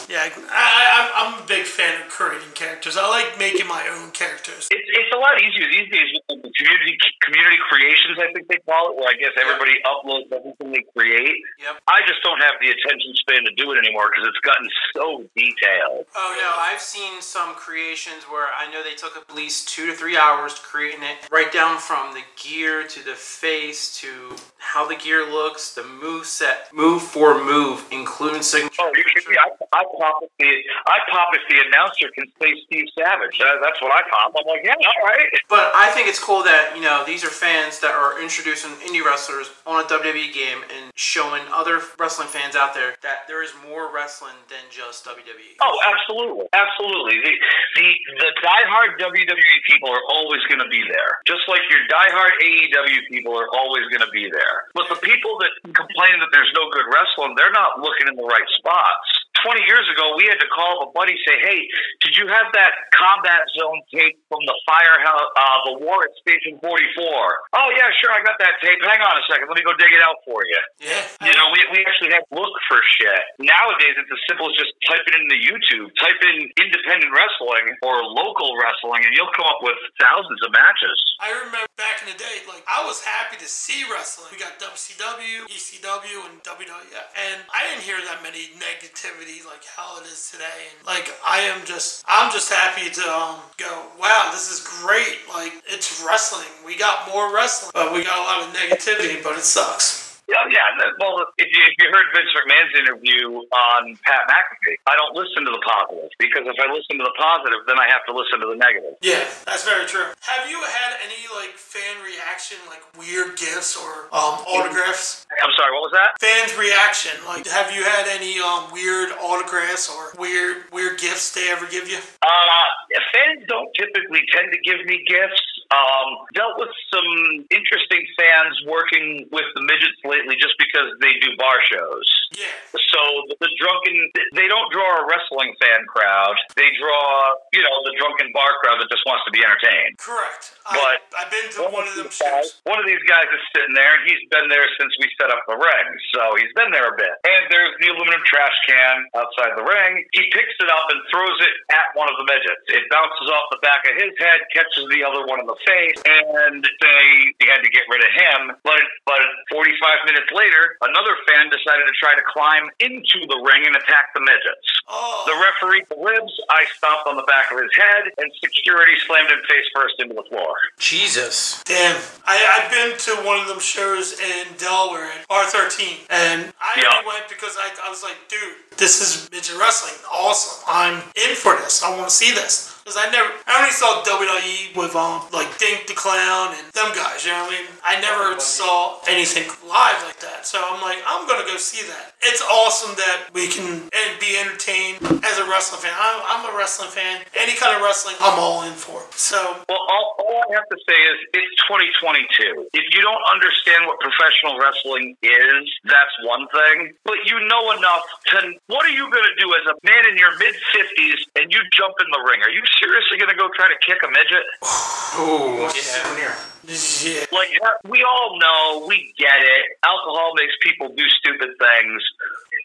S1: Yeah, I, I, I'm a big fan of creating characters. I like making my own characters.
S2: It's, it's a lot easier these days with the community community creations. I think they call it, where I guess everybody uploads everything they create.
S4: Yep.
S2: I just don't have the attention span to do it anymore because it's gotten so detailed.
S4: Oh no, I've seen some creations where I know they took at least two to three hours to creating it, right down from the gear to the face to how the gear looks, the move set, move for move, including signature.
S2: Oh, you should be. I, I pop if the I pop if the announcer can say Steve Savage. That, that's what I pop. I'm like, yeah, all right.
S4: But I think it's cool that you know these are fans that are introducing indie wrestlers on a WWE game and showing other wrestling fans out there that there is more wrestling than just. WWE.
S2: Oh, absolutely, absolutely. The the the diehard WWE people are always going to be there, just like your diehard AEW people are always going to be there. But the people that complain that there's no good wrestling, they're not looking in the right spots. 20 years ago, we had to call up a buddy say, "Hey, did you have that combat zone tape from the firehouse, uh, the war at Station 44?" Oh yeah, sure, I got that tape. Hang on a second, let me go dig it out for you.
S4: Yeah.
S2: You know, we, we actually have to look for shit. Nowadays, it's as simple as just typing it into YouTube, type in independent wrestling or local wrestling, and you'll come up with thousands of matches.
S1: I remember back in the day, like I was happy to see wrestling. We got WCW, ECW, and WWF, and I didn't hear that many negativity like how it is today. And like I am just, I'm just happy to um, go. Wow, this is great. Like it's wrestling. We got more wrestling, but we got a lot of negativity. But it sucks.
S2: Yeah, yeah. Well, if you, if you heard Vince McMahon's interview on Pat McAfee, I don't listen to the positive because if I listen to the positive, then I have to listen to the negative.
S1: Yeah, that's very true. Have you had any like fan reaction, like weird gifts or um, autographs?
S2: I'm sorry, what was that?
S1: Fans reaction, like have you had any um, weird autographs or weird weird gifts they ever give you?
S2: Uh, fans don't typically tend to give me gifts. Um, dealt with some interesting fans working with the midgets lately just because they do bar shows.
S1: Yeah.
S2: So the, the drunken, they don't draw a wrestling fan crowd. They draw, you know, the drunken bar crowd that just wants to be entertained.
S1: Correct.
S2: But-
S1: I, I've been to one of them
S2: these guys,
S1: shows.
S2: one of these guys is sitting there, and he's been there since we set up the ring. So he's been there a bit. And there's the aluminum trash can outside the ring. He picks it up and throws it at one of the midgets. It bounces off the back of his head, catches the other one in the face, and they, they had to get rid of him. But but 45 minutes later, another fan decided to try to climb into the ring and attack the midgets.
S1: Oh,
S2: The referee ribs, I stomped on the back of his head, and security slammed him face first into the floor.
S4: Jesus.
S1: damn! I I've been to one of them shows in Delaware at R13, and I
S2: Yeah.
S1: only went because I I was like, dude, this is midget wrestling, awesome. I'm in for this. I want to see this. Because I never, I only saw WWE with um like Dink the Clown and them guys. You know what I mean? I never saw anything live like that. So I'm like, I'm gonna go see that. It's awesome that we can, and and be entertained as a wrestling fan. I'm, I'm a wrestling fan. Any kind of wrestling, I'm all in for. So
S2: Well, all, all I have to say is it's 2022. If you don't understand what professional wrestling is, that's one thing. But you know enough to. What are you going to do as a man in your mid 50s and you jump in the ring? Are you seriously going to go try to kick a midget?
S4: Ooh, yeah.
S1: yeah,
S2: Like, we all know, we get it. Alcohol makes people do stupid things.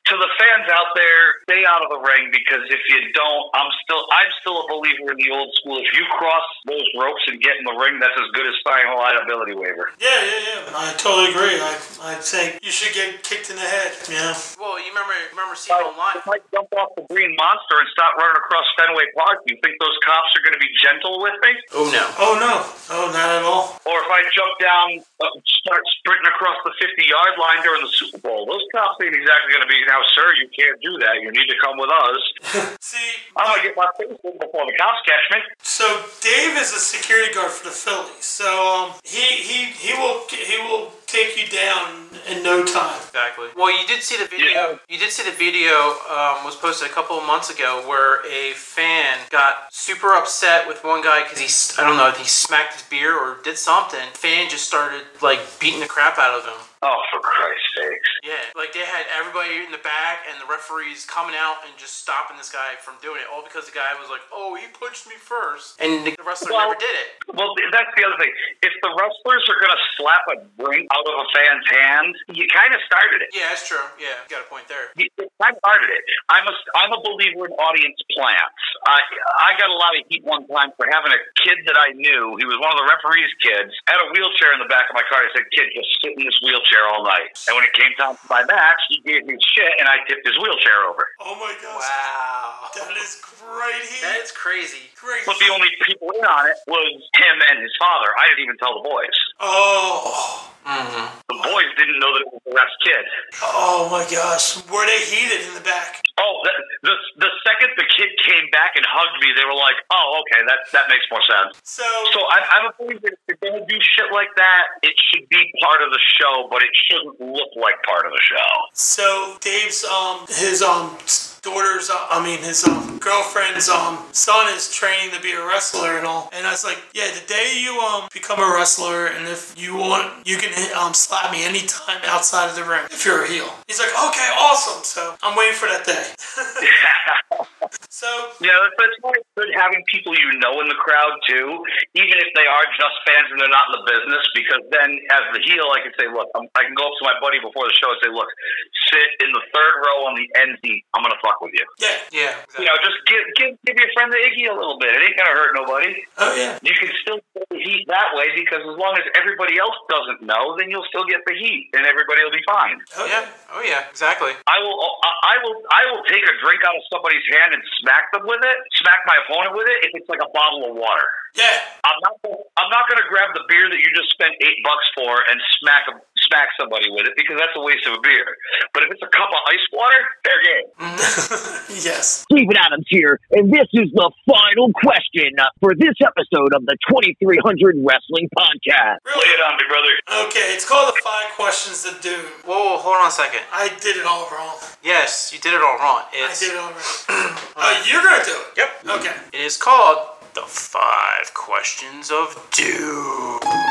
S2: To the fans out there, stay out of the ring because if you don't, I'm still, I'm still a believer in the old school. If you cross those ropes and get in the ring, that's as good as signing a liability waiver.
S1: yeah, yeah, yeah. I totally agree. I I think you should get kicked in the head. Yeah.
S4: Well, you remember remember seeing online?
S2: If I jump off the green monster and stop running across Fenway Park, do you think those cops are going to be gentle with me?
S4: Oh no.
S1: Oh no. Oh, not at all.
S2: Or if I jump down, uh, start sprinting across the 50 yard line during the Super Bowl, those cops ain't exactly going to be, now, sir, you can't do that. You need to come with us.
S1: See,
S2: I'm going to get my face in before the cops catch me.
S1: So Dave is a security guard for the Phillies. So um, he he he will he will take you down in no time.
S4: Exactly. Well, you did see the video.
S2: Yeah.
S4: You did see the video um, was posted a couple of months ago where a fan got super upset with one guy because he I don't know he smacked his beer or did something. Fan just started like beating the crap out of him.
S2: Oh, for Christ's sakes.
S4: Yeah, like they had everybody in the back and the referees coming out and just stopping this guy from doing it, all because the guy was like, "Oh, he punched me first. and the wrestler
S2: Well-
S4: never did it.
S2: Well, that's the other thing. If the wrestlers are going to slap a drink out of a fan's hand, you kind of started it.
S4: Yeah, that's true. Yeah, you got a point there.
S2: You kind of started it. I'm a, I'm a believer in audience plants. I, I got a lot of heat one time for having a kid that I knew. He was one of the referee's kids. Had a wheelchair in the back of my car. I said, kid, just sit in this wheelchair all night. And when it came time for my match, he gave me shit and I tipped his wheelchair over.
S1: Oh my gosh.
S4: Wow.
S1: That is great heat.
S4: That is crazy.
S1: great.
S2: But the only people in on it was him and his father. I didn't even tell the boys.
S1: Oh.
S4: Mm-hmm.
S2: The boys didn't know that it was the last kid.
S1: Oh my gosh. Were they heated in the back?
S2: Oh, the, the the second the kid came back and hugged me, they were like, "Oh, okay, that that makes more sense."
S1: So,
S2: So I, I'm a believer that if you're gonna do shit like that, it should be part of the show, but it shouldn't look like part of the show.
S1: so Dave's um his um daughter's uh, I mean his um girlfriend's um son is training to be a wrestler and all. And I was like, yeah, the day you um become a wrestler and if you want, you can um slap me anytime outside of the ring if you're a heel. He's like, okay, awesome. So I'm waiting for that day. so
S2: Yeah, why it's good having people you know in the crowd too, even if they are just fans and they're not in the business. Because then, as the heel, I can say, "Look, I'm, I can go up to my buddy before the show and say, look, sit in the third row on the end seat. I'm gonna fuck with you.
S1: yeah.
S4: Yeah.
S2: You know, just give give give your friend the Iggy a little bit. It ain't gonna hurt nobody.
S1: Oh yeah.
S2: You can still get the heat that way because as long as everybody else doesn't know, then you'll still get the heat and everybody will be fine.
S1: Oh
S4: Yeah. Oh yeah. Exactly.
S2: I will, uh, I will, I will take a drink out of somebody's hand and smack them with it, smack my opponent with it if it's like a bottle of water.
S1: Yeah.
S2: I'm not, I'm not to grab the beer that you just spent eight bucks for and smack a, smack somebody with it because that's a waste of a beer. But if it's a cup of ice water, fair game.
S1: yes.
S3: Steven Adams here, and this is the final question for this episode of the 2300 Wrestling Podcast.
S2: Lay it on me, brother.
S1: Okay, it's called the five questions to doom.
S4: Whoa, whoa, hold on a second.
S1: I did it all wrong.
S4: Yes, you did it all wrong.
S1: I did it all wrong. uh, you're gonna do it.
S4: yep.
S1: Okay.
S4: It is called the five questions of doom.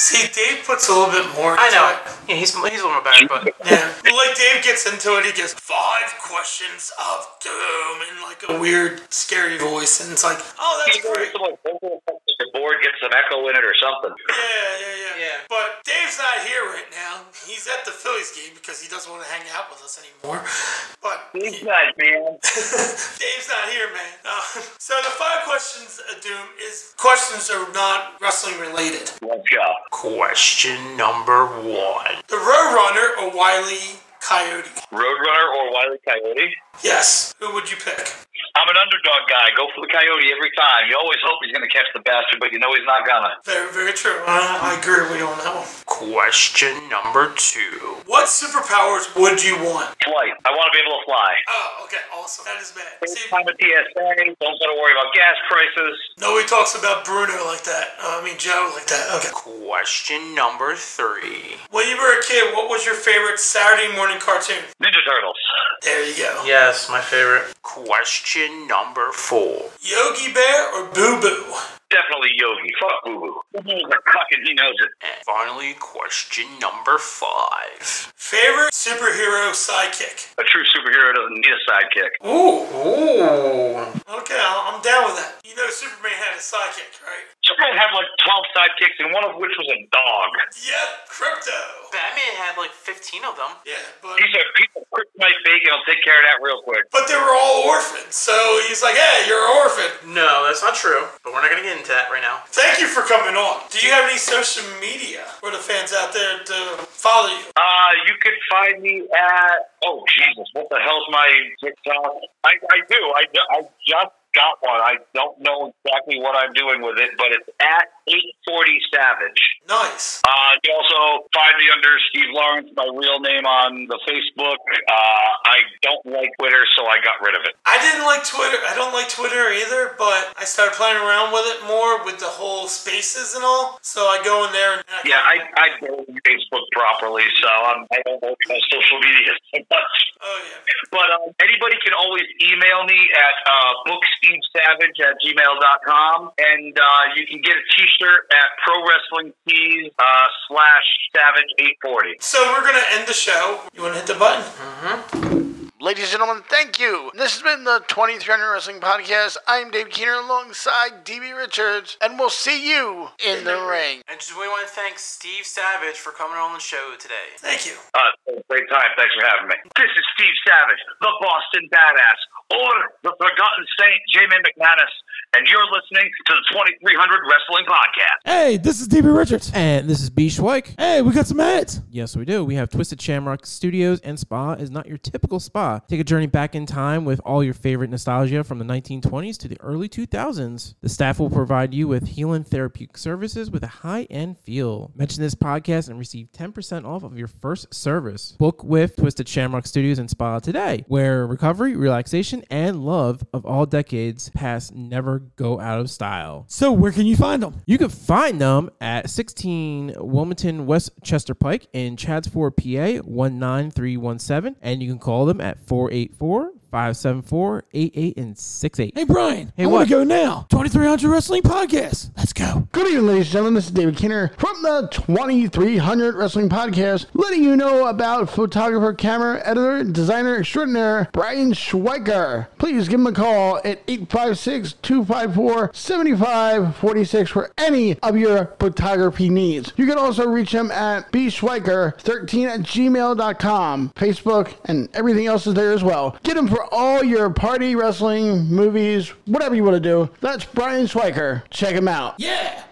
S1: See, Dave puts a little bit more.
S4: I know.
S1: it.
S4: Yeah, he's he's a little better, but
S1: Yeah. like Dave gets into it, he gets five questions of doom in like a weird, scary voice, and it's like, oh, that's great.
S2: The board gets some echo in it or something.
S1: Yeah, yeah, yeah.
S4: Yeah.
S1: But Dave's not here right now. He's at the Phillies game because he doesn't want to hang out with us anymore. But
S2: He's nice, man.
S1: Dave's not here, man. Uh, so the five questions of doom is questions that are not wrestling related.
S2: Let's go.
S4: question number one.
S1: The Roadrunner or Wiley Coyote?
S2: Roadrunner or Wiley Coyote?
S1: Yes. Who would you pick?
S2: I'm an underdog guy. Go for the Coyote every time. You always hope he's going to catch the bastard, but you know he's not gonna.
S1: Very, very true. Uh, I agree with you on that one.
S4: Question number two.
S1: What superpowers would you want?
S2: Flight. I want to be able to fly.
S1: Oh, okay, awesome. That is bad.
S2: Same
S1: See,
S2: time at TSA. Don't got to worry about gas prices.
S1: nobody talks about Bruno like that. Uh, I mean, Joe like that. Okay.
S4: Question number three.
S1: When you were a kid, what was your favorite Saturday morning cartoon?
S2: Ninja Turtles.
S1: There you go.
S4: Yes, my favorite. Question number four.
S1: Yogi Bear or Boo Boo?
S2: Definitely Yogi. Fuck Boo Boo. Boo Boo's a cuck and he knows it.
S4: And finally, question number five.
S1: Favorite superhero sidekick?
S2: A true superhero doesn't need a sidekick.
S1: Ooh.
S4: Ooh.
S1: Okay, I'm I'm down with that. You know Superman had a sidekick, right?
S2: Superman had like 12 sidekicks, and one of which was a dog.
S1: Yep, Krypto.
S4: Batman had like 15 of them.
S1: Yeah, but
S2: He said, people kryptonite bacon, I'll take care of that real quick.
S1: but they were all orphans, so he's like, hey, you're an orphan.
S4: No, that's not true. But we're not gonna get into that right now.
S1: Thank you for coming on. Do you have any social media for the fans out there to follow you?
S2: Uh, you could find me at, oh, Jesus, what the hell's my TikTok? I, I do. I, I just got one. I don't know exactly what I'm doing with it, but it's at 840 Savage.
S1: Nice.
S2: Uh, you also find me under Steve Lawrence, my real name on the Facebook. Uh, I don't like Twitter, so I got rid of it.
S1: I didn't like Twitter. I don't like Twitter either, but I started playing around with it more with the whole spaces and all. So I go in there and I
S2: Yeah, I, I don't use Facebook properly, so I'm, I don't work on social media so much.
S1: Oh yeah.
S2: But um, anybody can always email me at uh, bookstevesavage at gmail.com, and uh, you can get a t-shirt at Pro Wrestling Tees uh, slash Savage 840.
S1: So we're gonna end the show. You wanna hit the button?
S5: Ladies and gentlemen, thank you. This has been the 2300 Wrestling Podcast. I'm Dave Keener alongside DB Richards, and we'll see you in the ring.
S4: And just we want to thank Steve Savage for coming on the show today.
S1: Thank you.
S2: Uh, great time. Thanks for having me. This is Steve Savage, the Boston Badass, or the Forgotten Saint, Jamie McManus, and you're listening to the 2300 Wrestling Podcast.
S6: Hey, this is DB Richards.
S7: And this is B. Schweik.
S6: Hey, we got some ads.
S7: Yes, we do. We have Twisted Shamrock Studios and Spa is not your typical spa. Take a journey back in time with all your favorite nostalgia from the 1920s to the early 2000s. The staff will provide you with healing therapeutic services with a high-end feel. Mention this podcast and receive 10% off of your first service. Book with Twisted Shamrock Studios and Spa today, where recovery, relaxation, and love of all decades past never go out of style.
S6: So, where can you find them?
S7: You can find them at 16 Wilmington West Chester Pike in Chadds Ford, PA 19317. And you can call them at 484 574 88 and 68.
S6: Hey, Brian.
S7: Hey,
S6: I
S7: what?
S6: want to go now. 2300 Wrestling Podcast. Let's go.
S5: Good evening, ladies and gentlemen. This is David Kinner from the 2300 Wrestling Podcast, letting you know about photographer, camera editor, designer extraordinaire Brian Schweiker. Please give him a call at 856 254 7546 for any of your photography needs. You can also reach him at bschweiker13 at gmail.com, Facebook, and everything else is there as well. Get him for all your party, wrestling, movies, whatever you want to do. That's Brian Schweiker. Check him out.
S6: Yeah.